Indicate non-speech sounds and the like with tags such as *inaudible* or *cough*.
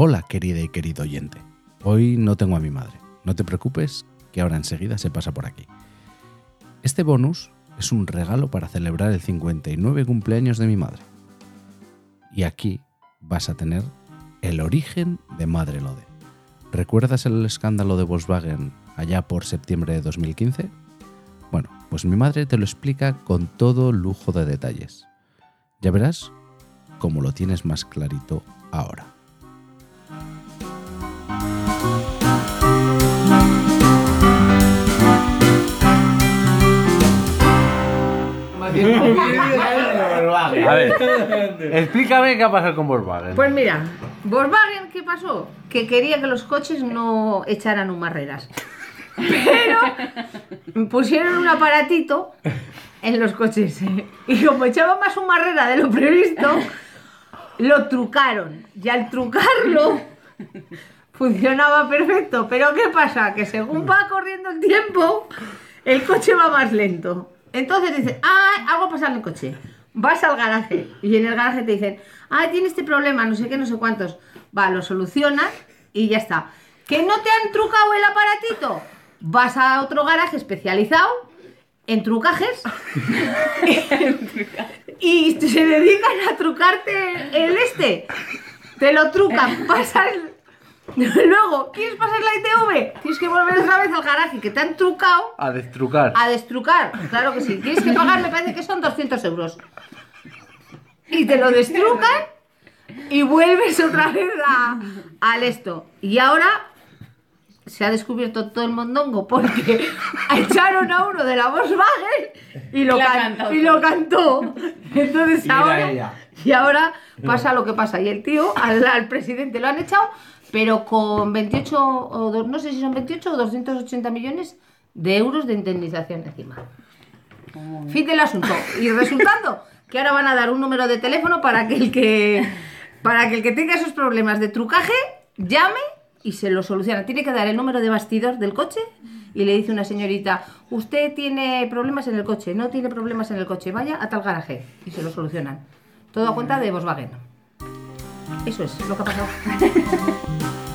Hola, querida y querido oyente. Hoy no tengo a mi madre. No te preocupes, que ahora enseguida se pasa por aquí. Este bonus es un regalo para celebrar el 59 cumpleaños de mi madre. Y aquí vas a tener el origen de Madre Lode. ¿Recuerdas el escándalo de Volkswagen allá por septiembre de 2015? Bueno, pues mi madre te lo explica con todo lujo de detalles. Ya verás cómo lo tienes más clarito ahora. A ver, *laughs* explícame qué ha pasado con Volkswagen. Pues mira, Volkswagen, ¿qué pasó? Que quería que los coches no echaran humarreras. Pero pusieron un aparatito en los coches. Y como echaba más humarrera de lo previsto, lo trucaron. Y al trucarlo, funcionaba perfecto. Pero ¿qué pasa? Que según va corriendo el tiempo, el coche va más lento. Entonces dices, ah, algo pasa en el coche. Vas al garaje y en el garaje te dicen, ah, tiene este problema, no sé qué, no sé cuántos. Va, lo solucionas y ya está. ¿Que no te han trucado el aparatito? Vas a otro garaje especializado en trucajes *laughs* y se dedican a trucarte el este. Te lo trucan, pasa el... *laughs* Luego, ¿quieres pasar la ITV? Tienes que volver otra vez al garaje que te han trucado A destrucar. a destrucar, claro que sí. Tienes que pagar, me parece que son 200 euros. Y te lo destrucan y vuelves otra vez a- al esto. Y ahora se ha descubierto todo el mondongo porque *laughs* echaron a uno de la Volkswagen y lo, La can- cantó y lo cantó. Entonces Y era ahora... Y ahora pasa lo que pasa. Y el tío, al, al presidente lo han echado, pero con 28, o no sé si son 28 o 280 millones de euros de indemnización encima. Fin del asunto. Y resultando que ahora van a dar un número de teléfono para que el que, para que, el que tenga esos problemas de trucaje llame y se lo soluciona. Tiene que dar el número de bastidor del coche y le dice una señorita, usted tiene problemas en el coche, no tiene problemas en el coche, vaya a tal garaje y se lo solucionan. Todo a cuenta de Volkswagen. Eso es lo que ha pasado. *laughs*